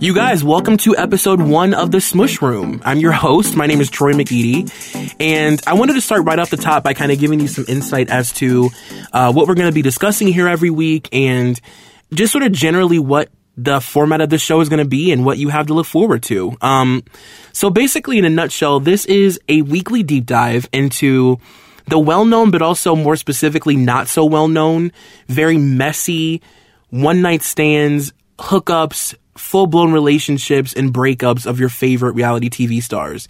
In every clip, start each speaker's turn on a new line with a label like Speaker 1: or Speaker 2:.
Speaker 1: You guys, welcome to episode one of the Smush Room. I'm your host. My name is Troy McEady, and I wanted to start right off the top by kind of giving you some insight as to uh, what we're going to be discussing here every week, and just sort of generally what the format of the show is going to be and what you have to look forward to. Um, so basically, in a nutshell, this is a weekly deep dive into the well-known, but also more specifically not so well-known, very messy one night stands, hookups, full blown relationships and breakups of your favorite reality TV stars.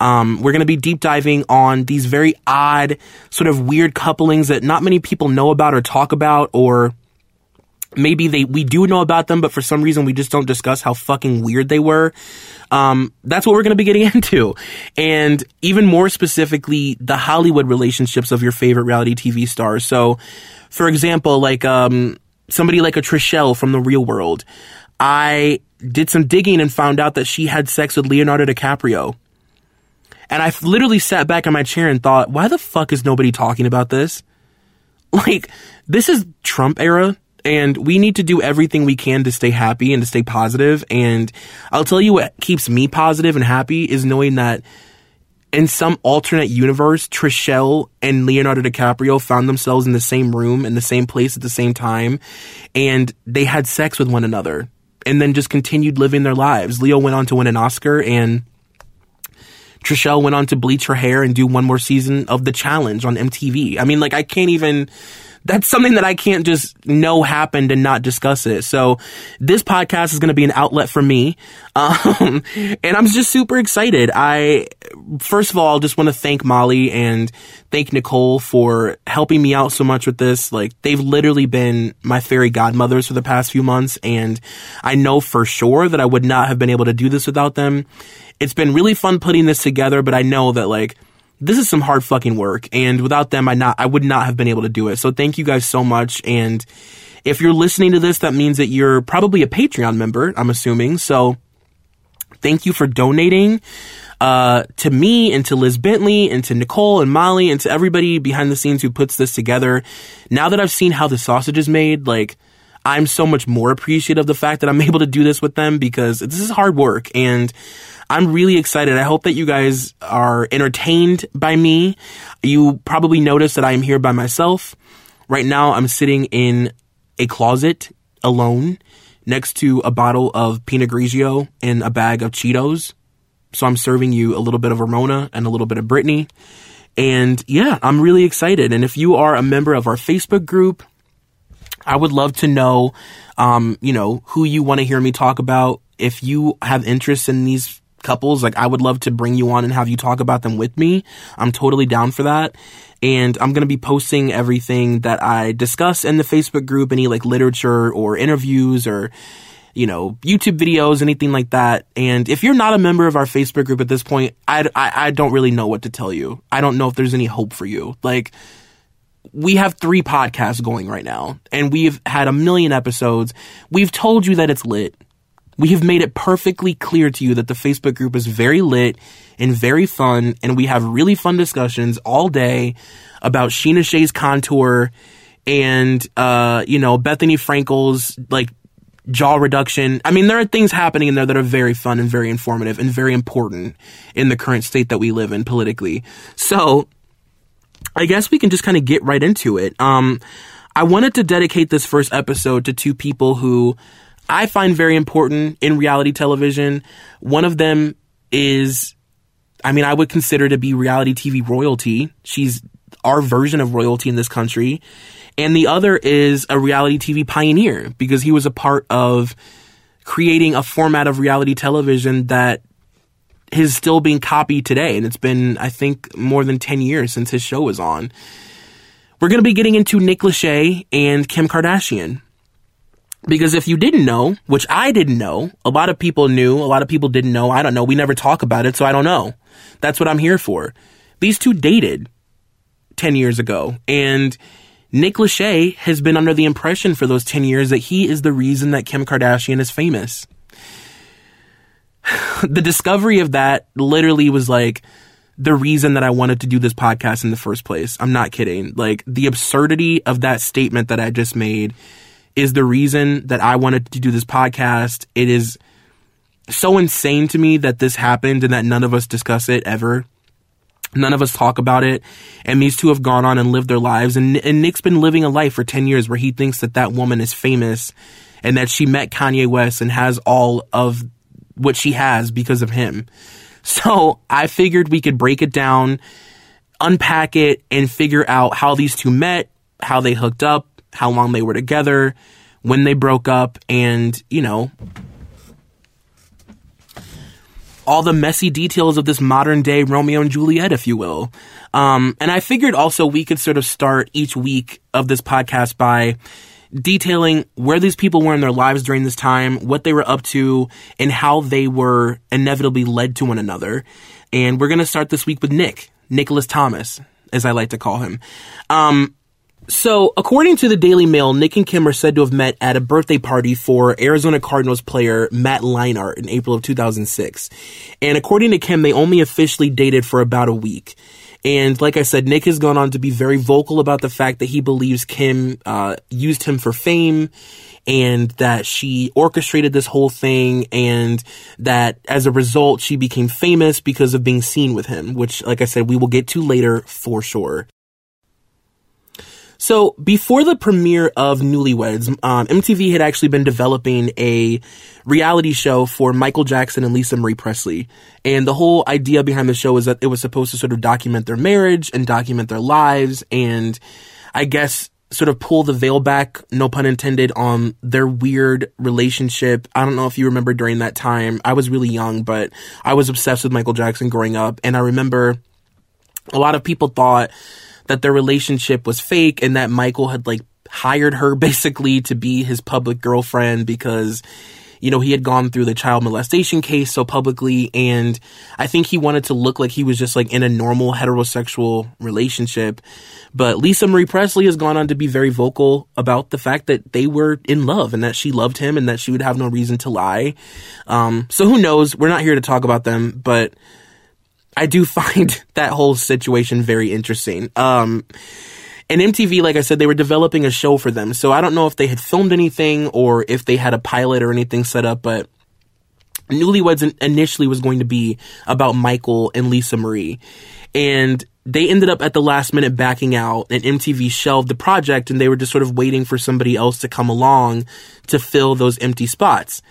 Speaker 1: Um, we're going to be deep diving on these very odd, sort of weird couplings that not many people know about or talk about, or maybe they we do know about them, but for some reason we just don't discuss how fucking weird they were. Um, that's what we're going to be getting into, and even more specifically, the Hollywood relationships of your favorite reality TV stars. So, for example, like um, somebody like a Trishelle from the Real World. I did some digging and found out that she had sex with Leonardo DiCaprio. And I literally sat back in my chair and thought, why the fuck is nobody talking about this? Like, this is Trump era, and we need to do everything we can to stay happy and to stay positive. And I'll tell you what keeps me positive and happy is knowing that in some alternate universe, Trishelle and Leonardo DiCaprio found themselves in the same room, in the same place at the same time, and they had sex with one another and then just continued living their lives. Leo went on to win an Oscar and Trishelle went on to bleach her hair and do one more season of The Challenge on MTV. I mean, like, I can't even, that's something that I can't just know happened and not discuss it. So this podcast is going to be an outlet for me. Um, and I'm just super excited. I, first of all, just want to thank Molly and thank Nicole for helping me out so much with this. Like they've literally been my fairy godmothers for the past few months. And I know for sure that I would not have been able to do this without them. It's been really fun putting this together, but I know that like, this is some hard fucking work and without them I not I would not have been able to do it. So thank you guys so much and if you're listening to this that means that you're probably a Patreon member, I'm assuming. So thank you for donating uh, to me and to Liz Bentley and to Nicole and Molly and to everybody behind the scenes who puts this together. Now that I've seen how the sausage is made, like I'm so much more appreciative of the fact that I'm able to do this with them because this is hard work and I'm really excited. I hope that you guys are entertained by me. You probably noticed that I am here by myself. Right now, I'm sitting in a closet alone next to a bottle of Pinot Grigio and a bag of Cheetos. So I'm serving you a little bit of Ramona and a little bit of Brittany. And yeah, I'm really excited. And if you are a member of our Facebook group, I would love to know, um, you know, who you want to hear me talk about. If you have interest in these couples, like I would love to bring you on and have you talk about them with me. I'm totally down for that. And I'm going to be posting everything that I discuss in the Facebook group, any like literature or interviews or, you know, YouTube videos, anything like that. And if you're not a member of our Facebook group at this point, I, I, I don't really know what to tell you. I don't know if there's any hope for you. Like, we have three podcasts going right now and we've had a million episodes. We've told you that it's lit. We have made it perfectly clear to you that the Facebook group is very lit and very fun, and we have really fun discussions all day about Sheena Shay's contour and, uh, you know, Bethenny Frankel's, like, jaw reduction. I mean, there are things happening in there that are very fun and very informative and very important in the current state that we live in politically. So, I guess we can just kind of get right into it. Um, I wanted to dedicate this first episode to two people who I find very important in reality television. One of them is, I mean, I would consider to be reality TV royalty. She's our version of royalty in this country. And the other is a reality TV pioneer because he was a part of creating a format of reality television that is still being copied today. And it's been, I think, more than 10 years since his show was on. We're going to be getting into Nick Lachey and Kim Kardashian. Because if you didn't know, which I didn't know, a lot of people knew, a lot of people didn't know. I don't know. We never talk about it, so I don't know. That's what I'm here for. These two dated 10 years ago, and Nick Lachey has been under the impression for those 10 years that he is the reason that Kim Kardashian is famous. the discovery of that literally was like the reason that I wanted to do this podcast in the first place. I'm not kidding. Like the absurdity of that statement that I just made is the reason that I wanted to do this podcast. It is so insane to me that this happened and that none of us discuss it ever. None of us talk about it. And these two have gone on and lived their lives. And, and Nick's been living a life for 10 years where he thinks that that woman is famous and that she met Kanye West and has all of what she has because of him. So I figured we could break it down, unpack it, and figure out how these two met, how they hooked up, how long they were together, when they broke up, and, you know, all the messy details of this modern day Romeo and Juliet, if you will. Um, and I figured also we could sort of start each week of this podcast by detailing where these people were in their lives during this time, what they were up to, and how they were inevitably led to one another. And we're going to start this week with Nick, Nicholas Thomas, as I like to call him. Um, so, according to the Daily Mail, Nick and Kim are said to have met at a birthday party for Arizona Cardinals player Matt Leinart in April of 2006. And according to Kim, they only officially dated for about a week. And like I said, Nick has gone on to be very vocal about the fact that he believes Kim uh, used him for fame and that she orchestrated this whole thing and that as a result, she became famous because of being seen with him, which, like I said, we will get to later for sure. So before the premiere of Newlyweds, um, MTV had actually been developing a reality show for Michael Jackson and Lisa Marie Presley. And the whole idea behind the show is that it was supposed to sort of document their marriage and document their lives and I guess sort of pull the veil back, no pun intended, on their weird relationship. I don't know if you remember during that time. I was really young, but I was obsessed with Michael Jackson growing up. And I remember a lot of people thought that their relationship was fake and that Michael had like hired her basically to be his public girlfriend because you know, he had gone through the child molestation case so publicly, and I think he wanted to look like he was just like in a normal heterosexual relationship. But Lisa Marie Presley has gone on to be very vocal about the fact that they were in love and that she loved him and that she would have no reason to lie. Um, so who knows? We're not here to talk about them, but I do find that whole situation very interesting. Um, and MTV, like I said, they were developing a show for them. So I don't know if they had filmed anything or if they had a pilot or anything set up, but Newlyweds initially was going to be about Michael and Lisa Marie. And they ended up at the last minute backing out and MTV shelved the project and they were just sort of waiting for somebody else to come along to fill those empty spots.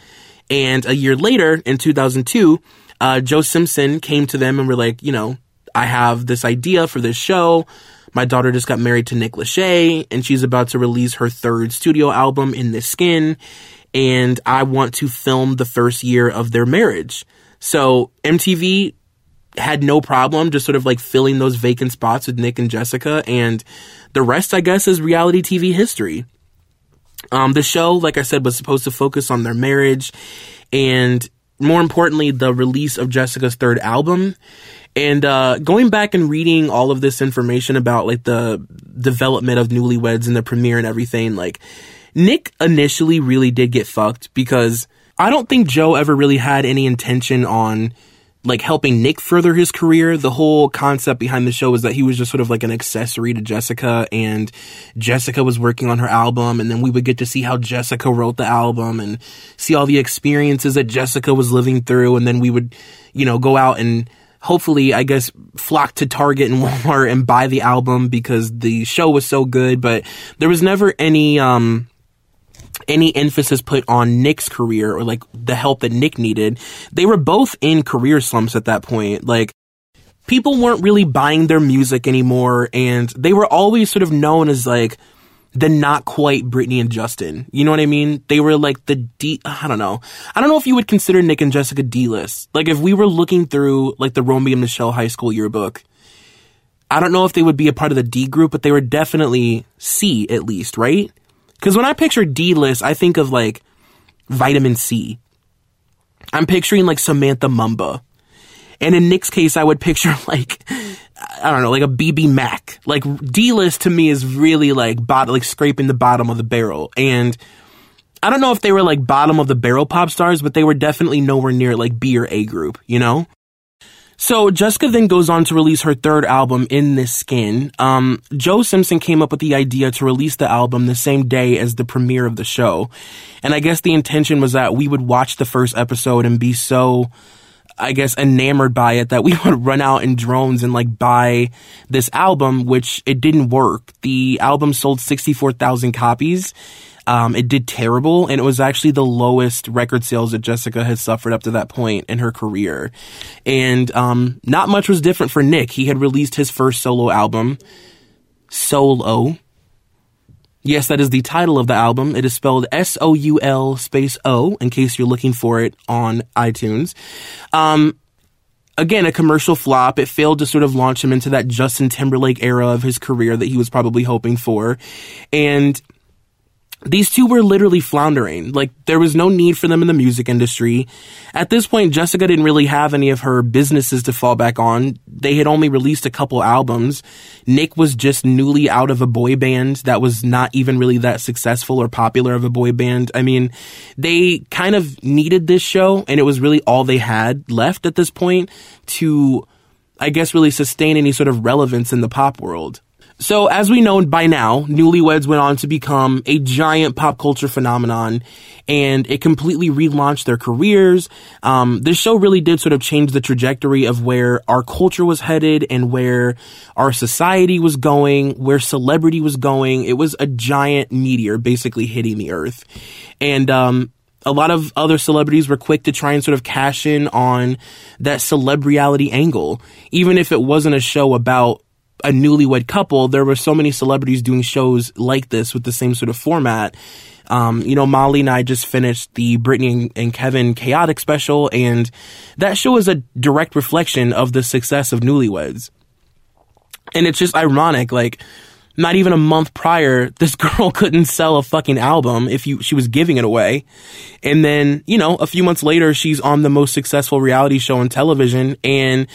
Speaker 1: And a year later, in 2002, uh, Joe Simpson came to them and were like, you know, I have this idea for this show. My daughter just got married to Nick Lachey and she's about to release her third studio album in this skin. And I want to film the first year of their marriage. So MTV had no problem just sort of like filling those vacant spots with Nick and Jessica. And the rest, I guess, is reality TV history. Um, the show, like I said, was supposed to focus on their marriage and more importantly, the release of Jessica's third album. And uh, going back and reading all of this information about like the development of Newlyweds and the premiere and everything, like Nick initially really did get fucked because I don't think Joe ever really had any intention on like helping Nick further his career. The whole concept behind the show was that he was just sort of like an accessory to Jessica and Jessica was working on her album and then we would get to see how Jessica wrote the album and see all the experiences that Jessica was living through and then we would, you know, go out and hopefully, I guess, flock to Target and Walmart and buy the album because the show was so good, but there was never any, um, any emphasis put on Nick's career or like the help that Nick needed. They were both in career slumps at that point. Like, people weren't really buying their music anymore, and they were always sort of known as like the not quite Britney and Justin. You know what I mean? They were like the D, I don't know. I don't know if you would consider Nick and Jessica D-list. Like, if we were looking through like the Romy and Michelle high school yearbook, I don't know if they would be a part of the D group, but they were definitely C at least, right? Because when I picture D list, I think of like vitamin C. I'm picturing like Samantha Mumba. And in Nick's case, I would picture like, I don't know, like a BBMak. Like D list to me is really like bot, like scraping the bottom of the barrel. And I don't know if they were like bottom of the barrel pop stars, but they were definitely nowhere near like B or A group, you know? So Jessica then goes on to release her third album, In This Skin. Um, Joe Simpson came up with the idea to release the album the same day as the premiere of the show. And I guess the intention was that we would watch the first episode and be so, I guess, enamored by it that we would run out in drones and like buy this album, which it didn't work. The album sold 64,000 copies um, it did terrible, and it was actually the lowest record sales that Jessica had suffered up to that point in her career. And um, not much was different for Nick. He had released his first solo album, SoulO. Yes, that is the title of the album. It is spelled S O U L space O, in case you're looking for it on iTunes. Um, again, a commercial flop. It failed to sort of launch him into that Justin Timberlake era of his career that he was probably hoping for. And these two were literally floundering. Like, there was no need for them in the music industry. At this point, Jessica didn't really have any of her businesses to fall back on. They had only released a couple albums. Nick was just newly out of a boy band that was not even really that successful or popular of a boy band. I mean, they kind of needed this show, and it was really all they had left at this point to, I guess, really sustain any sort of relevance in the pop world. So, as we know by now, Newlyweds went on to become a giant pop culture phenomenon, and it completely relaunched their careers. Um, this show really did sort of change the trajectory of where our culture was headed and where our society was going, where celebrity was going. It was a giant meteor basically hitting the earth. And, um, a lot of other celebrities were quick to try and sort of cash in on that celebrity angle, even if it wasn't a show about a newlywed couple, there were so many celebrities doing shows like this with the same sort of format. Um, you know, Molly and I just finished the Britney and Kevin Chaotic special, and that show is a direct reflection of the success of Newlyweds. And it's just ironic, like, not even a month prior, this girl couldn't sell a fucking album if you, she was giving it away. And then, you know, a few months later, she's on the most successful reality show on television and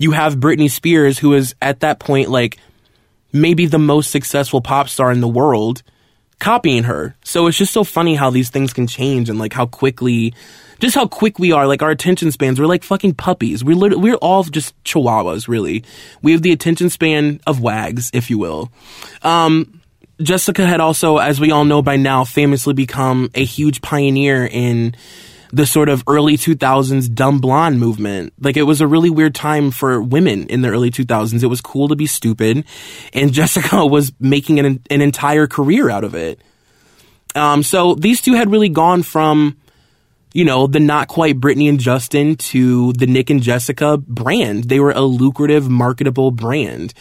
Speaker 1: you have Britney Spears, who is at that point like maybe the most successful pop star in the world, copying her. So it's just so funny how these things can change and like how quickly, just how quick we are. Like our attention spans, we're like fucking puppies. We're literally, we're all just chihuahuas, really. We have the attention span of wags, if you will. Um, Jessica had also, as we all know by now, famously become a huge pioneer in the sort of early 2000s dumb blonde movement. Like it was a really weird time for women in the early 2000s. It was cool to be stupid and Jessica was making an, an entire career out of it. Um, so these two had really gone from you know, the not quite Britney and Justin to the Nick and Jessica brand. They were a lucrative, marketable brand.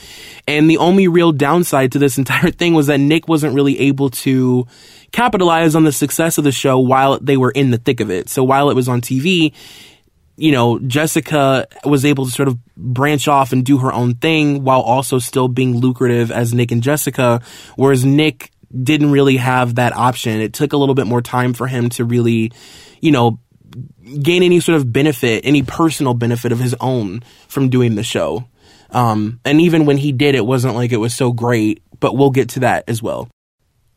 Speaker 1: And the only real downside to this entire thing was that Nick wasn't really able to capitalize on the success of the show while they were in the thick of it. So while it was on TV, you know, Jessica was able to sort of branch off and do her own thing while also still being lucrative as Nick and Jessica, whereas Nick didn't really have that option. It took a little bit more time for him to really you know, gain any sort of benefit, any personal benefit of his own from doing the show. Um, and even when he did, it wasn't like it was so great, but we'll get to that as well.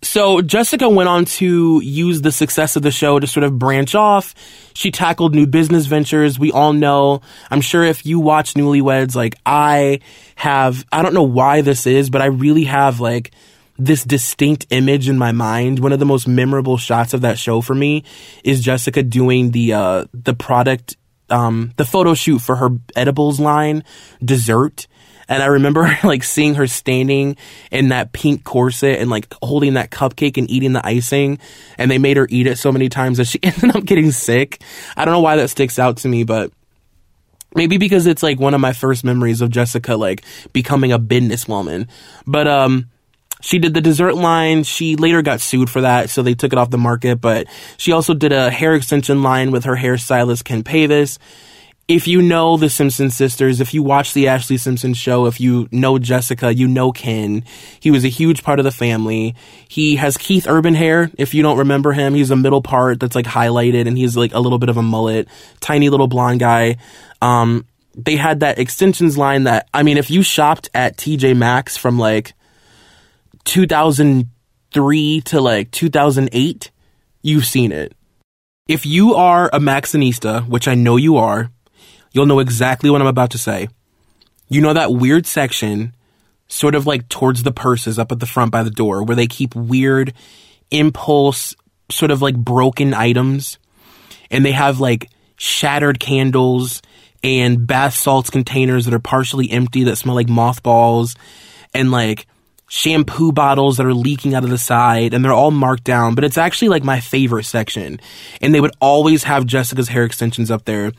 Speaker 1: So Jessica went on to use the success of the show to sort of branch off. She tackled new business ventures. We all know, I'm sure if you watch Newlyweds, like I have, I don't know why this is, but I really have like this distinct image in my mind. One of the most memorable shots of that show for me is Jessica doing the uh, the product um, the photo shoot for her edibles line, dessert. And I remember like seeing her standing in that pink corset and like holding that cupcake and eating the icing. And they made her eat it so many times that she ended up getting sick. I don't know why that sticks out to me, but maybe because it's like one of my first memories of Jessica like becoming a businesswoman. But um she did the dessert line. She later got sued for that, so they took it off the market. But she also did a hair extension line with her hairstylist, Ken Paves. If you know the Simpson sisters, if you watch the Ashlee Simpson show, if you know Jessica, you know Ken. He was a huge part of the family. He has Keith Urban hair. If you don't remember him, he's a middle part that's like highlighted and he's like a little bit of a mullet, tiny little blonde guy. Um, they had that extensions line that, I mean, if you shopped at TJ Maxx from like 2003 to like 2008, you've seen it. If you are a Maxxinista, which I know you are, you'll know exactly what I'm about to say. You know that weird section, sort of like towards the purses up at the front by the door, where they keep weird impulse, sort of like broken items, and they have like shattered candles and bath salts containers that are partially empty that smell like mothballs, and like shampoo bottles that are leaking out of the side and they're all marked down, but it's actually like my favorite section. And they would always have Jessica's hair extensions up there.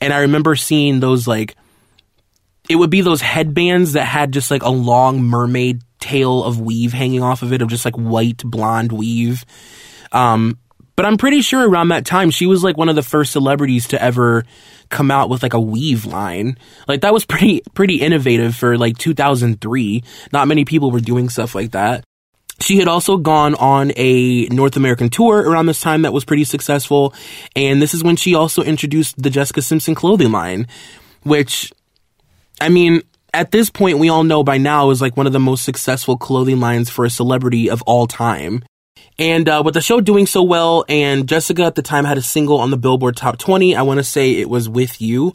Speaker 1: And I remember seeing those like, it would be those headbands that had just like a long mermaid tail of weave hanging off of it, of just like white blonde weave. Um, but I'm pretty sure around that time she was like one of the first celebrities to ever come out with like a weave line. Like that was pretty pretty innovative for like 2003. Not many people were doing stuff like that. She had also gone on a North American tour around this time that was pretty successful, and this is when she also introduced the Jessica Simpson clothing line, which I mean, at this point we all know by now is like one of the most successful clothing lines for a celebrity of all time. And uh, with the show doing so well, and Jessica at the time had a single on the Billboard Top 20, I want to say it was With You.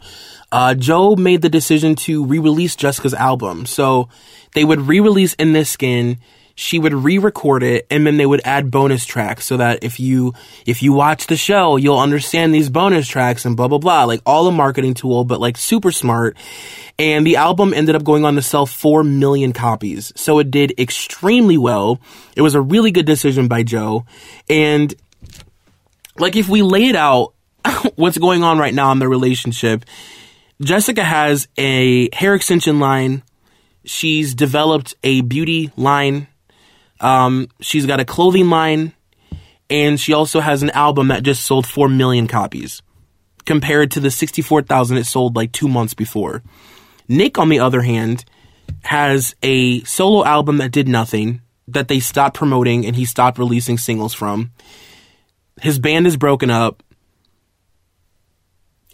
Speaker 1: Uh, Joe made the decision to re-release Jessica's album. So they would re-release In This Skin she would re-record it and then they would add bonus tracks so that if you if you watch the show you'll understand these bonus tracks and blah blah blah. Like all a marketing tool but like super smart. And the album ended up going on to sell 4 million copies. So it did extremely well. It was a really good decision by Joe. And like if we lay it out what's going on right now in their relationship Jessica has a hair extension line. She's developed a beauty line um, she's got a clothing line, and she also has an album that just sold 4 million copies, compared to the 64,000 it sold like two months before. Nick, on the other hand, has a solo album that did nothing, that they stopped promoting and he stopped releasing singles from. His band is broken up.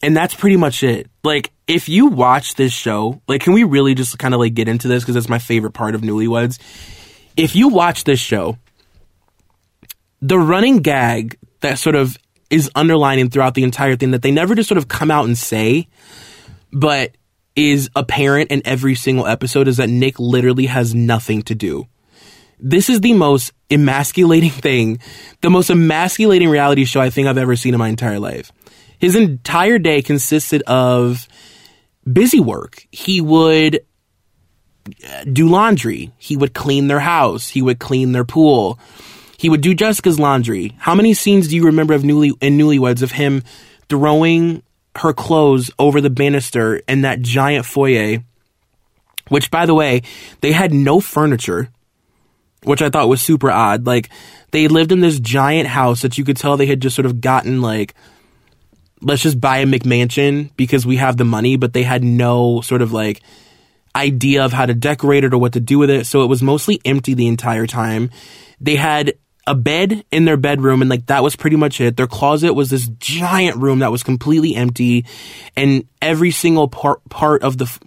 Speaker 1: And that's pretty much it. Like, if you watch this show, like, can we really just kind of like get into this? Because that's my favorite part of Newlyweds if you watch this show, the running gag that sort of is underlining throughout the entire thing that they never just sort of come out and say, but is apparent in every single episode is that Nick literally has nothing to do. This is the most emasculating thing, the most emasculating reality show I think I've ever seen in my entire life. His entire day consisted of busy work. He would do laundry. He would clean their house. He would clean their pool. He would do Jessica's laundry. How many scenes do you remember of newly in Newlyweds of him throwing her clothes over the banister in that giant foyer? Which, by the way, they had no furniture, which I thought was super odd. Like they lived in this giant house that you could tell they had just sort of gotten like let's just buy a McMansion because we have the money, but they had no sort of like idea of how to decorate it or what to do with it. So it was mostly empty the entire time. They had a bed in their bedroom and like that was pretty much it. Their closet was this giant room that was completely empty and every single part part of the f-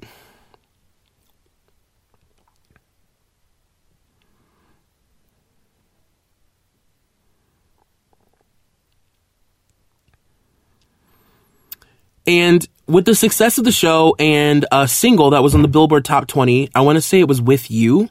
Speaker 1: And with the success of the show and a single that was on the Billboard Top 20, I want to say it was With You.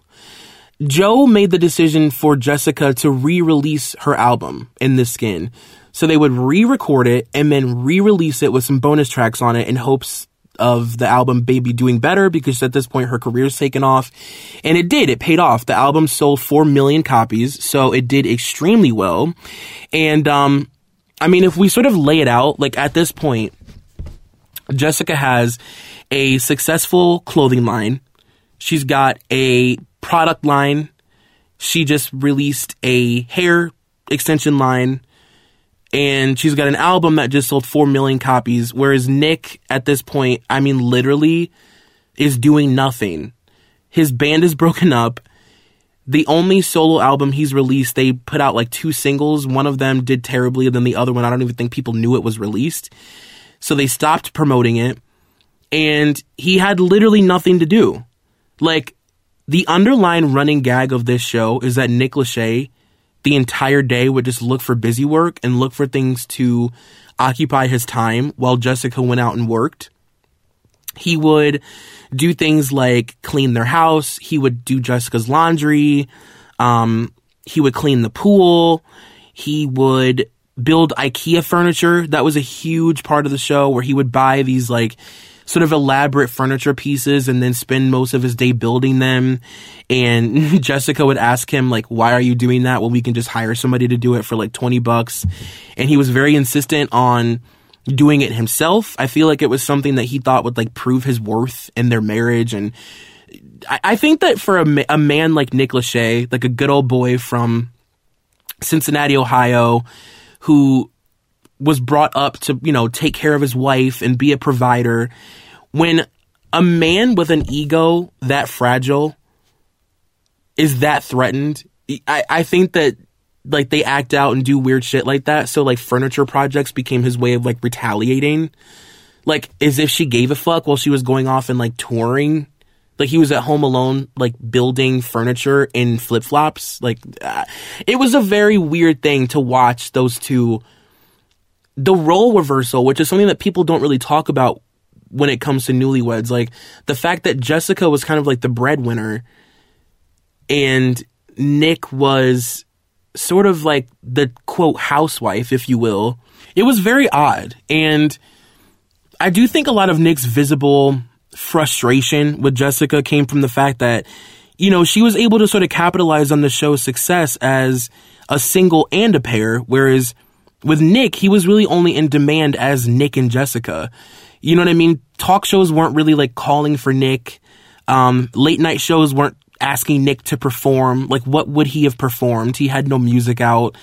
Speaker 1: Joe made the decision for Jessica to re-release her album in this skin. So they would re-record it and then re-release it with some bonus tracks on it in hopes of the album Baby doing better because at this point her career's taken off. And it did, it paid off. The album sold 4 million copies, so it did extremely well. And um I mean if we sort of lay it out, like at this point, Jessica has a successful clothing line. She's got a product line. She just released a hair extension line. And she's got an album that just sold 4 million copies. Whereas Nick, at this point, I mean, literally is doing nothing. His band is broken up. The only solo album he's released, they put out like two singles. One of them did terribly, and then the other one, I don't even think people knew it was released. So they stopped promoting it and he had literally nothing to do. Like the underlying running gag of this show is that Nick Lachey the entire day would just look for busy work and look for things to occupy his time while Jessica went out and worked. He would do things like clean their house. He would do Jessica's laundry. Um, he would clean the pool. He would build IKEA furniture. That was a huge part of the show where he would buy these like sort of elaborate furniture pieces and then spend most of his day building them. And Jessica would ask him like, why are you doing that? Well, we can just hire somebody to do it for like 20 bucks. And he was very insistent on doing it himself. I feel like it was something that he thought would like prove his worth in their marriage. And I, think that for a, a man like Nick Lachey, like a good old boy from Cincinnati, Ohio, who was brought up to, you know, take care of his wife and be a provider. When a man with an ego that fragile is that threatened, I, I think that like they act out and do weird shit like that. So like furniture projects became his way of like retaliating. Like as if she gave a fuck while she was going off and like touring. Like he was at home alone, like building furniture in flip flops. Like uh, it was a very weird thing to watch those two. The role reversal, which is something that people don't really talk about when it comes to newlyweds, like the fact that Jessica was kind of like the breadwinner and Nick was sort of like the quote housewife, if you will. It was very odd. And I do think a lot of Nick's visible frustration with Jessica came from the fact that, you know, she was able to sort of capitalize on the show's success as a single and a pair, whereas with Nick, he was really only in demand as Nick and Jessica. You know what I mean? Talk shows weren't really like calling for Nick. Um, late night shows weren't asking Nick to perform. Like, what would he have performed? He had no music out.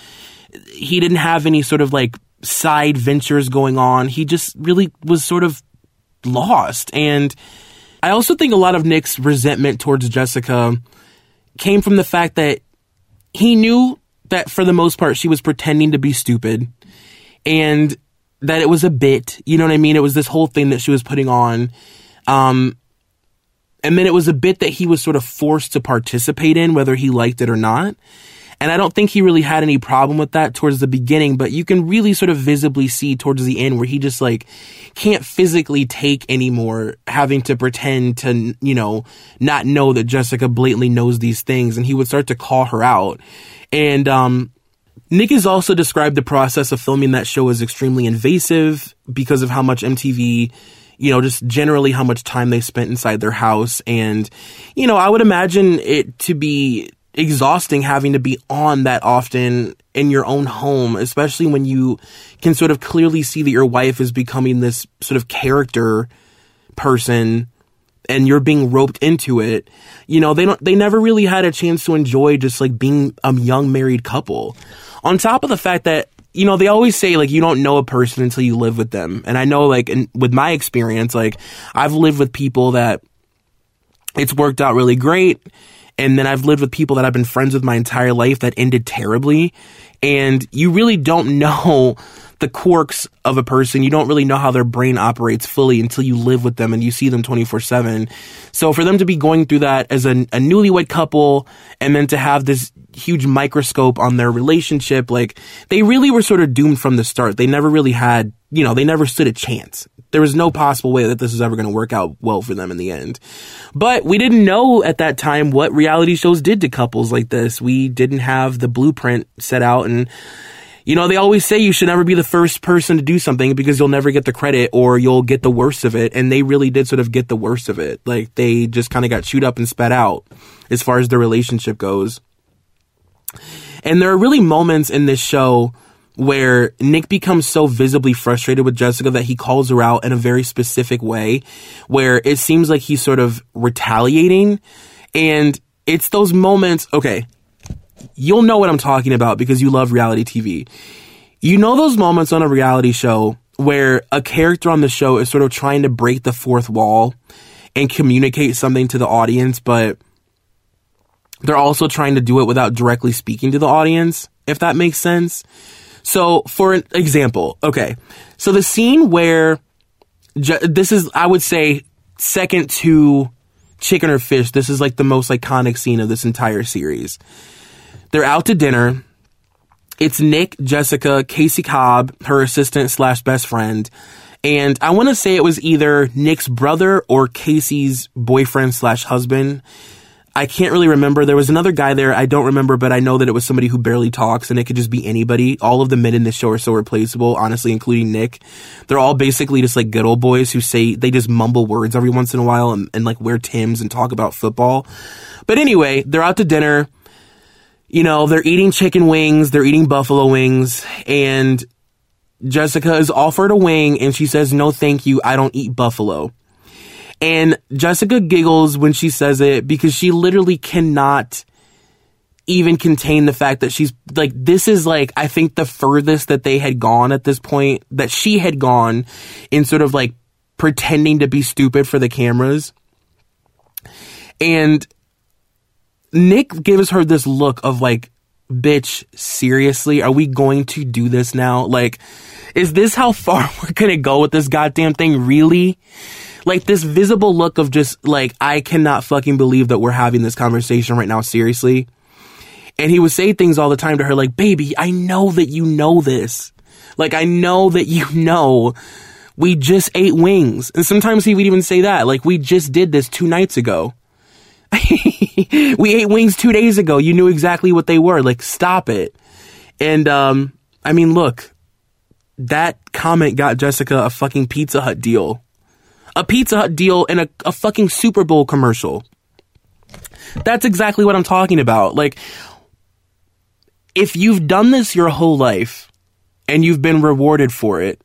Speaker 1: He didn't have any sort of like side ventures going on. He just really was sort of lost. And I also think a lot of Nick's resentment towards Jessica came from the fact that he knew that for the most part she was pretending to be stupid and that it was a bit, you know what I mean? It was this whole thing that she was putting on. Um, and then it was a bit that he was sort of forced to participate in, whether he liked it or not. And I don't think he really had any problem with that towards the beginning, but you can really sort of visibly see towards the end where he just like can't physically take anymore having to pretend to, you know, not know that Jessica blatantly knows these things and he would start to call her out. And, um, Nick has also described the process of filming that show as extremely invasive because of how much MTV you know, just generally how much time they spent inside their house. And, you know, I would imagine it to be exhausting having to be on that often in your own home, especially when you can sort of clearly see that your wife is becoming this sort of character person and you're being roped into it. You know, they don't, they never really had a chance to enjoy just like being a young married couple. On top of the fact that you know, they always say like you don't know a person until you live with them. And I know like in, with my experience, like I've lived with people that it's worked out really great. And then I've lived with people that I've been friends with my entire life that ended terribly. And you really don't know the quirks of a person. You don't really know how their brain operates fully until you live with them and you see them 24 7. So for them to be going through that as a, a newlywed couple and then to have this huge microscope on their relationship. Like they really were sort of doomed from the start. They never really had, you know, they never stood a chance. There was no possible way that this was ever going to work out well for them in the end. But we didn't know at that time what reality shows did to couples like this. We didn't have the blueprint set out and you know, they always say you should never be the first person to do something because you'll never get the credit or you'll get the worst of it. And they really did sort of get the worst of it. Like they just kind of got chewed up and spat out as far as the relationship goes. And there are really moments in this show where Nick becomes so visibly frustrated with Jessica that he calls her out in a very specific way, where it seems like he's sort of retaliating. And it's those moments, okay, you'll know what I'm talking about because you love reality TV. You know those moments on a reality show where a character on the show is sort of trying to break the fourth wall and communicate something to the audience, but they're also trying to do it without directly speaking to the audience, if that makes sense. So, for an example, okay, so the scene where this is, I would say, second to Chicken or Fish, this is like the most iconic scene of this entire series. They're out to dinner. It's Nick, Jessica, Cacee Cobb, her assistant slash best friend, And I want to say it was either Nick's brother or Cacee's boyfriend slash husband. I can't really remember. There was another guy there. I don't remember, but I know that it was somebody who barely talks and it could just be anybody. All of the men in this show are so replaceable, honestly, including Nick. They're all basically just like good old boys who say, they just mumble words every once in a while and, and like wear Tims and talk about football. But anyway, they're out to dinner. You know, they're eating chicken wings. They're eating buffalo wings and Jessica is offered a wing and she says, no, thank you. I don't eat buffalo. And Jessica giggles when she says it because she literally cannot even contain the fact that she's like, this is like, I think the furthest that they had gone at this point, that she had gone in sort of like pretending to be stupid for the cameras. And Nick gives her this look of like, bitch, seriously? Are we going to do this now? Like, is this how far we're gonna go with this goddamn thing? Really? Like this visible look of just like, I cannot fucking believe that we're having this conversation right now, seriously. And he would say things all the time to her like, baby, I know that you know this. Like, I know that you know we just ate wings. And sometimes he would even say that, like, we just did this two nights ago. we ate wings two days ago. You knew exactly what they were. Like, stop it. And, um, I mean, look, that comment got Jessica a fucking Pizza Hut deal a Pizza Hut deal and a, a fucking Super Bowl commercial. That's exactly what I'm talking about. Like, if you've done this your whole life and you've been rewarded for it,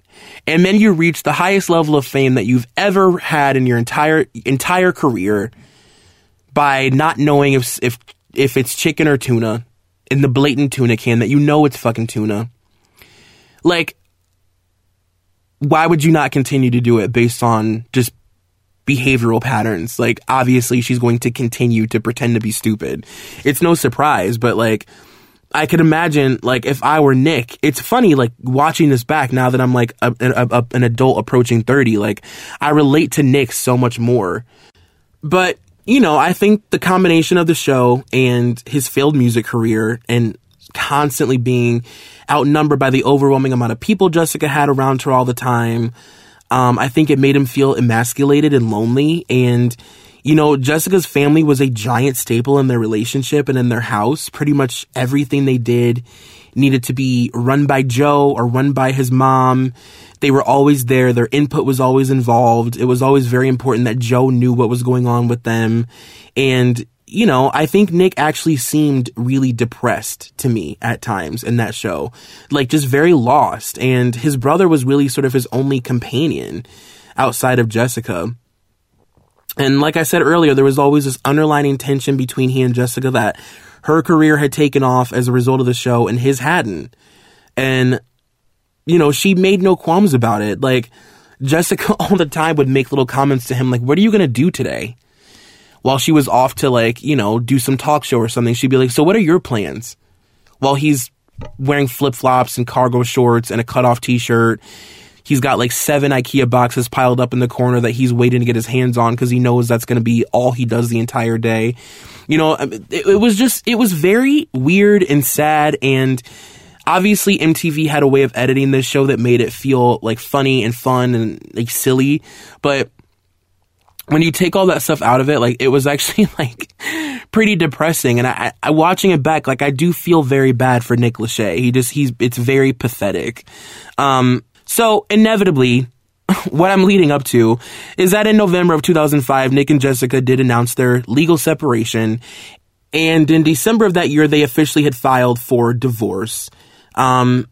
Speaker 1: and then you reach the highest level of fame that you've ever had in your entire entire career by not knowing if if if it's chicken or tuna in the blatant tuna can that you know it's fucking tuna. Like why would you not continue to do it based on just behavioral patterns? Like, obviously, she's going to continue to pretend to be stupid. It's no surprise, but like, I could imagine, like, if I were Nick, it's funny, like, watching this back now that I'm like a, a, a, an adult approaching 30, like, I relate to Nick so much more. But, you know, I think the combination of the show and his failed music career and constantly being outnumbered by the overwhelming amount of people Jessica had around her all the time. Um, I think it made him feel emasculated and lonely. And, you know, Jessica's family was a giant staple in their relationship and in their house. Pretty much everything they did needed to be run by Joe or run by his mom. They were always there. Their input was always involved. It was always very important that Joe knew what was going on with them. And you know, I think Nick actually seemed really depressed to me at times in that show. Like just very lost. And his brother was really sort of his only companion outside of Jessica. And like I said earlier, there was always this underlining tension between he and Jessica that her career had taken off as a result of the show and his hadn't. And, you know, she made no qualms about it. Like, Jessica all the time would make little comments to him like, what are you going to do today? While she was off to like, you know, do some talk show or something, she'd be like, so what are your plans? While he's wearing flip flops and cargo shorts and a cut off t shirt. He's got like seven IKEA boxes piled up in the corner that he's waiting to get his hands on because he knows that's going to be all he does the entire day. You know, it, it was just, it was very weird and sad and obviously MTV had a way of editing this show that made it feel like funny and fun and like silly, but when you take all that stuff out of it, like it was actually like pretty depressing. And I, I watching it back, like I do feel very bad for Nick Lachey. He just, he's, it's very pathetic. Um, so inevitably, what I'm leading up to is that in November of 2005, Nick and Jessica did announce their legal separation. And in December of that year, they officially had filed for divorce. Um,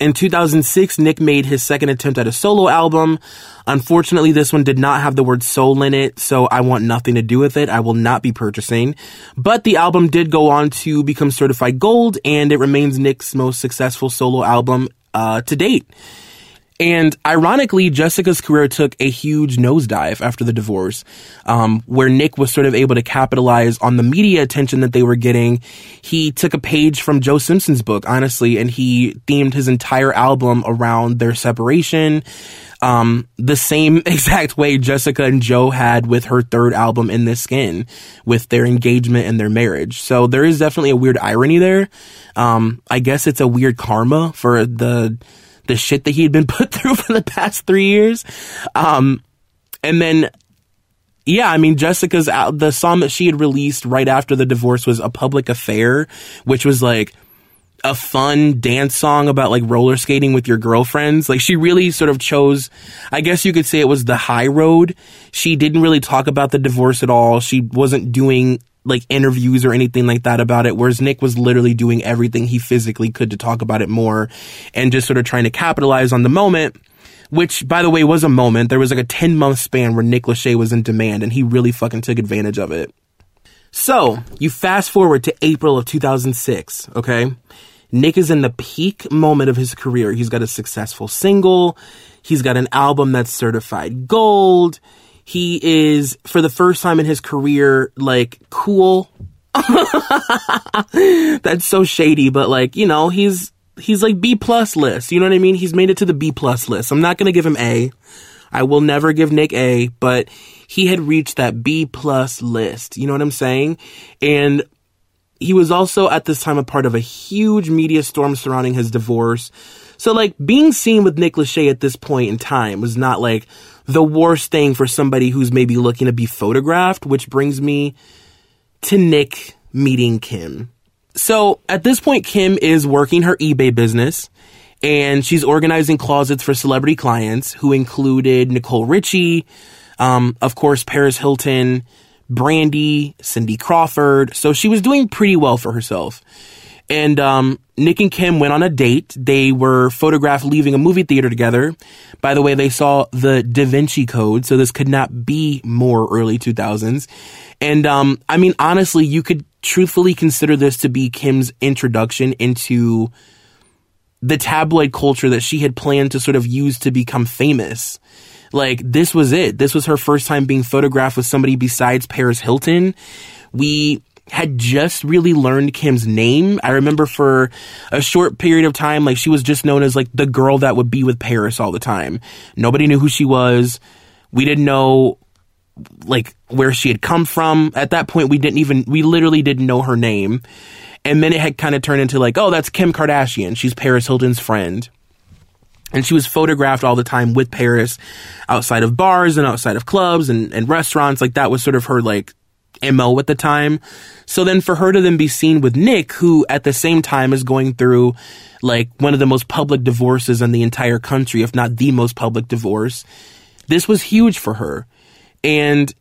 Speaker 1: in 2006, Nick made his second attempt at a solo album. Unfortunately, this one did not have the word soul in it, so I want nothing to do with it. I will not be purchasing. But the album did go on to become certified gold, and it remains Nick's most successful solo album uh, to date. And ironically, Jessica's career took a huge nosedive after the divorce, um, where Nick was sort of able to capitalize on the media attention that they were getting. He took a page from Joe Simpson's book, honestly, and he themed his entire album around their separation. Um, the same exact way Jessica and Joe had with her third album in this skin with their engagement and their marriage. So there is definitely a weird irony there. Um, I guess it's a weird karma for the, the shit that he had been put through for the past three years. Um, and then, yeah, I mean, Jessica's out, the song that she had released right after the divorce was A Public Affair, which was like, a fun dance song about like roller skating with your girlfriends. Like she really sort of chose, I guess you could say it was the high road. She didn't really talk about the divorce at all. She wasn't doing like interviews or anything like that about it. Whereas Nick was literally doing everything he physically could to talk about it more and just sort of trying to capitalize on the moment. Which, by the way, was a moment. There was like a 10 month span where Nick Lachey was in demand and he really fucking took advantage of it. So, you fast forward to April of 2006, okay? Nick is in the peak moment of his career. He's got a successful single. He's got an album that's certified gold. He is, for the first time in his career, like cool. that's so shady, but like, you know, he's, he's like B plus list. You know what I mean? He's made it to the B plus list. I'm not to give him A. I will never give Nick A, but he had reached that B plus list. You know what I'm saying? And he was also at this time a part of a huge media storm surrounding his divorce. So like being seen with Nick Lachey at this point in time was not like the worst thing for somebody who's maybe looking to be photographed, which brings me to Nick meeting Kim. So at this point, Kim is working her eBay business and she's organizing closets for celebrity clients who included Nicole Richie, um, of course, Paris Hilton, Brandy, Cindy Crawford. So she was doing pretty well for herself. And um, Nick and Kim went on a date. They were photographed leaving a movie theater together. By the way, they saw the Da Vinci Code, so this could not be more early 2000s. And um, I mean, honestly, you could truthfully consider this to be Kim's introduction into the tabloid culture that she had planned to sort of use to become famous. Like this was it. This was her first time being photographed with somebody besides Paris Hilton. We had just really learned Kim's name. I remember for a short period of time, like she was just known as like the girl that would be with Paris all the time. Nobody knew who she was. We didn't know like where she had come from. At that point, we didn't even, we literally didn't know her name. And then it had kind of turned into like, oh, that's Kim Kardashian. She's Paris Hilton's friend. And she was photographed all the time with Paris outside of bars and outside of clubs and, and restaurants. Like that was sort of her like MO at the time. So then for her to then be seen with Nick, who at the same time is going through like one of the most public divorces in the entire country, if not the most public divorce, this was huge for her. And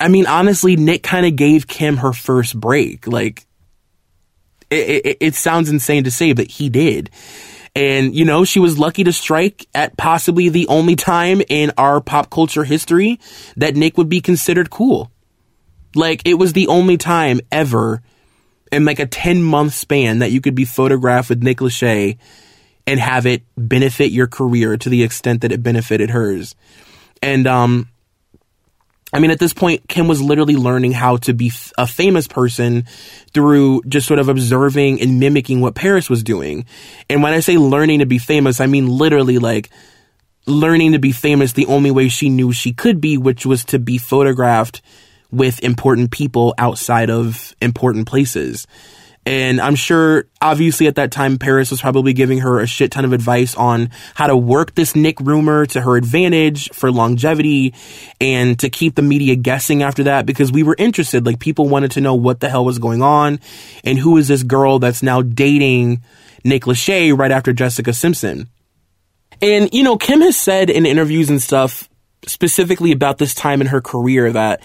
Speaker 1: I mean, honestly, Nick kind of gave Kim her first break. Like, it, it, it sounds insane to say, but he did. And, you know, she was lucky to strike at possibly the only time in our pop culture history that Nick would be considered cool. Like, it was the only time ever in like a 10 month span that you could be photographed with Nick Lachey and have it benefit your career to the extent that it benefited hers. And, um, I mean, at this point, Kim was literally learning how to be a famous person through just sort of observing and mimicking what Paris was doing. And when I say learning to be famous, I mean literally like learning to be famous the only way she knew she could be, which was to be photographed with important people outside of important places. And I'm sure, obviously, at that time, Paris was probably giving her a shit ton of advice on how to work this Nick rumor to her advantage for longevity and to keep the media guessing after that because we were interested. Like, people wanted to know what the hell was going on and who is this girl that's now dating Nick Lachey right after Jessica Simpson. And, you know, Kim has said in interviews and stuff specifically about this time in her career that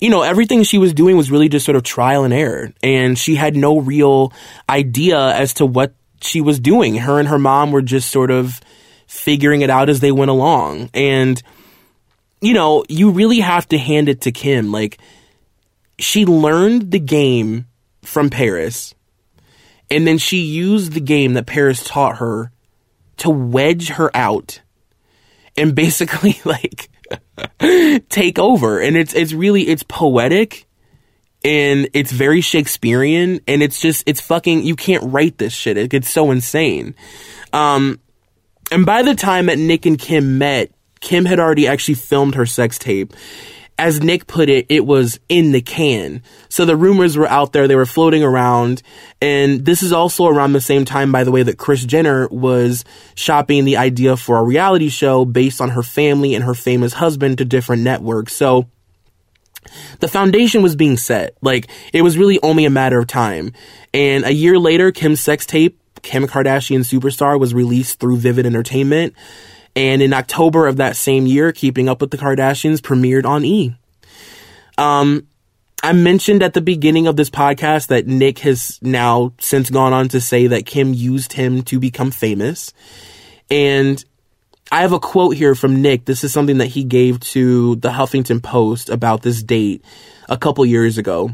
Speaker 1: you know, everything she was doing was really just sort of trial and error. And she had no real idea as to what she was doing. Her and her mom were just sort of figuring it out as they went along. And, you know, you really have to hand it to Kim. Like, she learned the game from Paris. And then she used the game that Paris taught her to wedge her out and basically, like, take over. And it's, it's really, it's poetic and it's very Shakespearean and it's just, it's fucking, you can't write this shit. It gets so insane. Um, and by the time that Nick and Kim met, Kim had already actually filmed her sex tape. As Nick put it, it was in the can. So the rumors were out there, they were floating around. And this is also around the same time, by the way, that Kris Jenner was shopping the idea for a reality show based on her family and her famous husband to different networks. So the foundation was being set. Like, it was really only a matter of time. And a year later, Kim's sex tape, Kim Kardashian Superstar, was released through Vivid Entertainment. And in October of that same year, Keeping Up with the Kardashians premiered on E! Um, I mentioned at the beginning of this podcast that Nick has now since gone on to say that Kim used him to become famous. And I have a quote here from Nick. This is something that he gave to the Huffington Post about this date a couple years ago.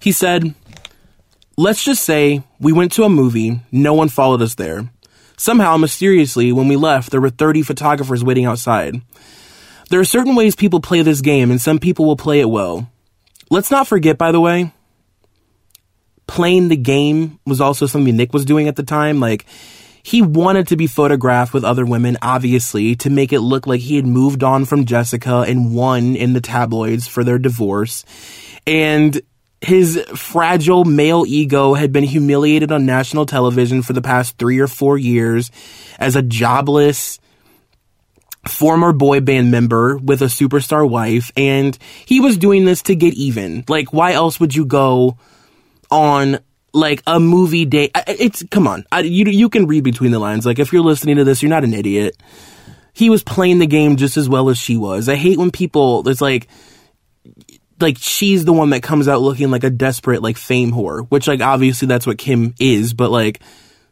Speaker 1: He said, Let's just say we went to a movie, no one followed us there. Somehow, mysteriously, when we left, there were 30 photographers waiting outside. There are certain ways people play this game, and some people will play it well. Let's not forget, by the way, playing the game was also something Nick was doing at the time. Like, he wanted to be photographed with other women, obviously, to make it look like he had moved on from Jessica and won in the tabloids for their divorce. And his fragile male ego had been humiliated on national television for the past three or four years as a jobless former boy band member with a superstar wife. And he was doing this to get even. Like, why else would you go on like a movie date? It's, come on. I, you, you can read between the lines. Like, if you're listening to this, you're not an idiot. He was playing the game just as well as she was. I hate when people, it's like, like she's the one that comes out looking like a desperate like fame whore, which like obviously that's what Kim is, but like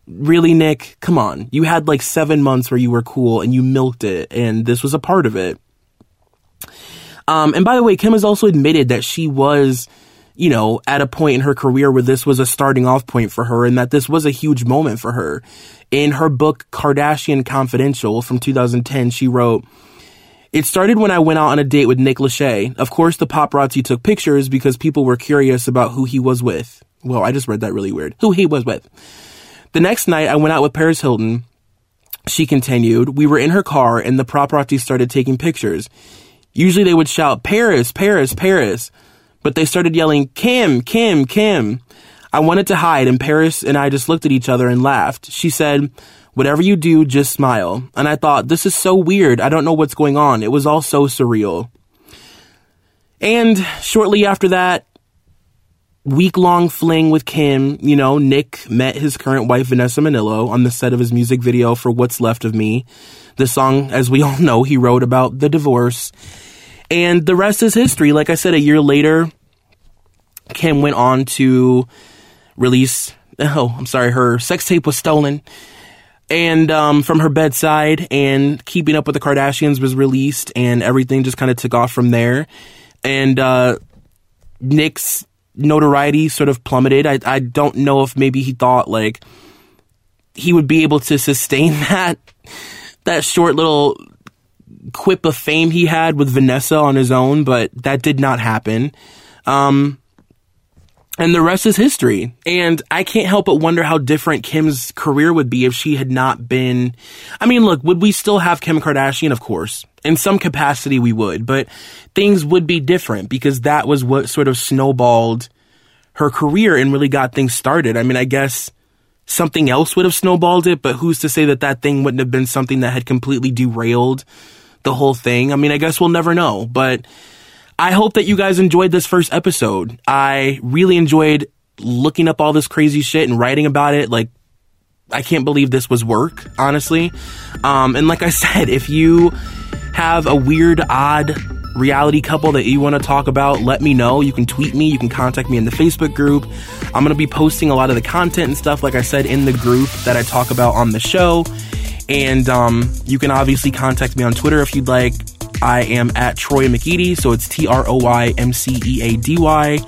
Speaker 1: really Nick, come on. You had like 7 months where you were cool and you milked it and this was a part of it. Um and by the way, Kim has also admitted that she was you know, at a point in her career where this was a starting off point for her and that this was a huge moment for her. In her book Kardashian Confidential from 2010, she wrote, it started when I went out on a date with Nick Lachey. Of course, the paparazzi took pictures because people were curious about who he was with. Well, I just read that really weird. Who he was with. The next night, I went out with Paris Hilton. She continued, we were in her car and the paparazzi started taking pictures. Usually they would shout, Paris, Paris, Paris. But they started yelling, Kim, Kim, Kim. I wanted to hide and Paris and I just looked at each other and laughed. She said, Whatever you do, just smile. And I thought, this is so weird. I don't know what's going on. It was all so surreal. And shortly after that, week long fling with Kim, you know, Nick met his current wife, Vanessa Minnillo, on the set of his music video for What's Left of Me. The song, as we all know, he wrote about the divorce. And the rest is history. Like I said, a year later, Kim went on to release, oh, I'm sorry, her sex tape was stolen and um, from her bedside and keeping up with the kardashians was released and everything just kind of took off from there. And uh, nick's notoriety sort of plummeted. I, I don't know if maybe he thought like he would be able to sustain that that short little quip of fame he had with vanessa on his own but that did not happen. Um, and the rest is history. And I can't help but wonder how different Kim's career would be if she had not been. I mean, look, would we still have Kim Kardashian? Of course. In some capacity, we would, but things would be different because that was what sort of snowballed her career and really got things started. I mean, I guess something else would have snowballed it, but who's to say that that thing wouldn't have been something that had completely derailed the whole thing? I mean, I guess we'll never know, but I hope that you guys enjoyed this first episode. I really enjoyed looking up all this crazy shit and writing about it. Like, I can't believe this was work, honestly. Um, and like I said, if you have a weird, odd reality couple that you want to talk about, let me know. You can tweet me, you can contact me in the Facebook group. I'm going to be posting a lot of the content and stuff, like I said, in the group that I talk about on the show. And um, you can obviously contact me on Twitter if you'd like. I am at Troy McEady, so it's T R O Y M C E A D Y.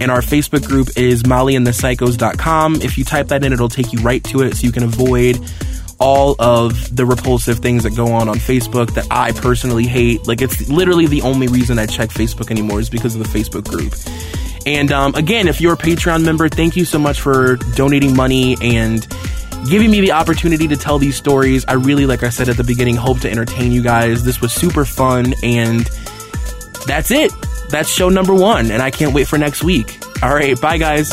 Speaker 1: And our Facebook group is mollyandthepsychos.com. If you type that in, it'll take you right to it so you can avoid all of the repulsive things that go on on Facebook that I personally hate. Like, it's literally the only reason I check Facebook anymore is because of the Facebook group. And um, again, if you're a Patreon member, thank you so much for donating money and giving me the opportunity to tell these stories. I really, like I said at the beginning, hope to entertain you guys. This was super fun and that's it. That's show number one, and I can't wait for next week. All right, bye, guys.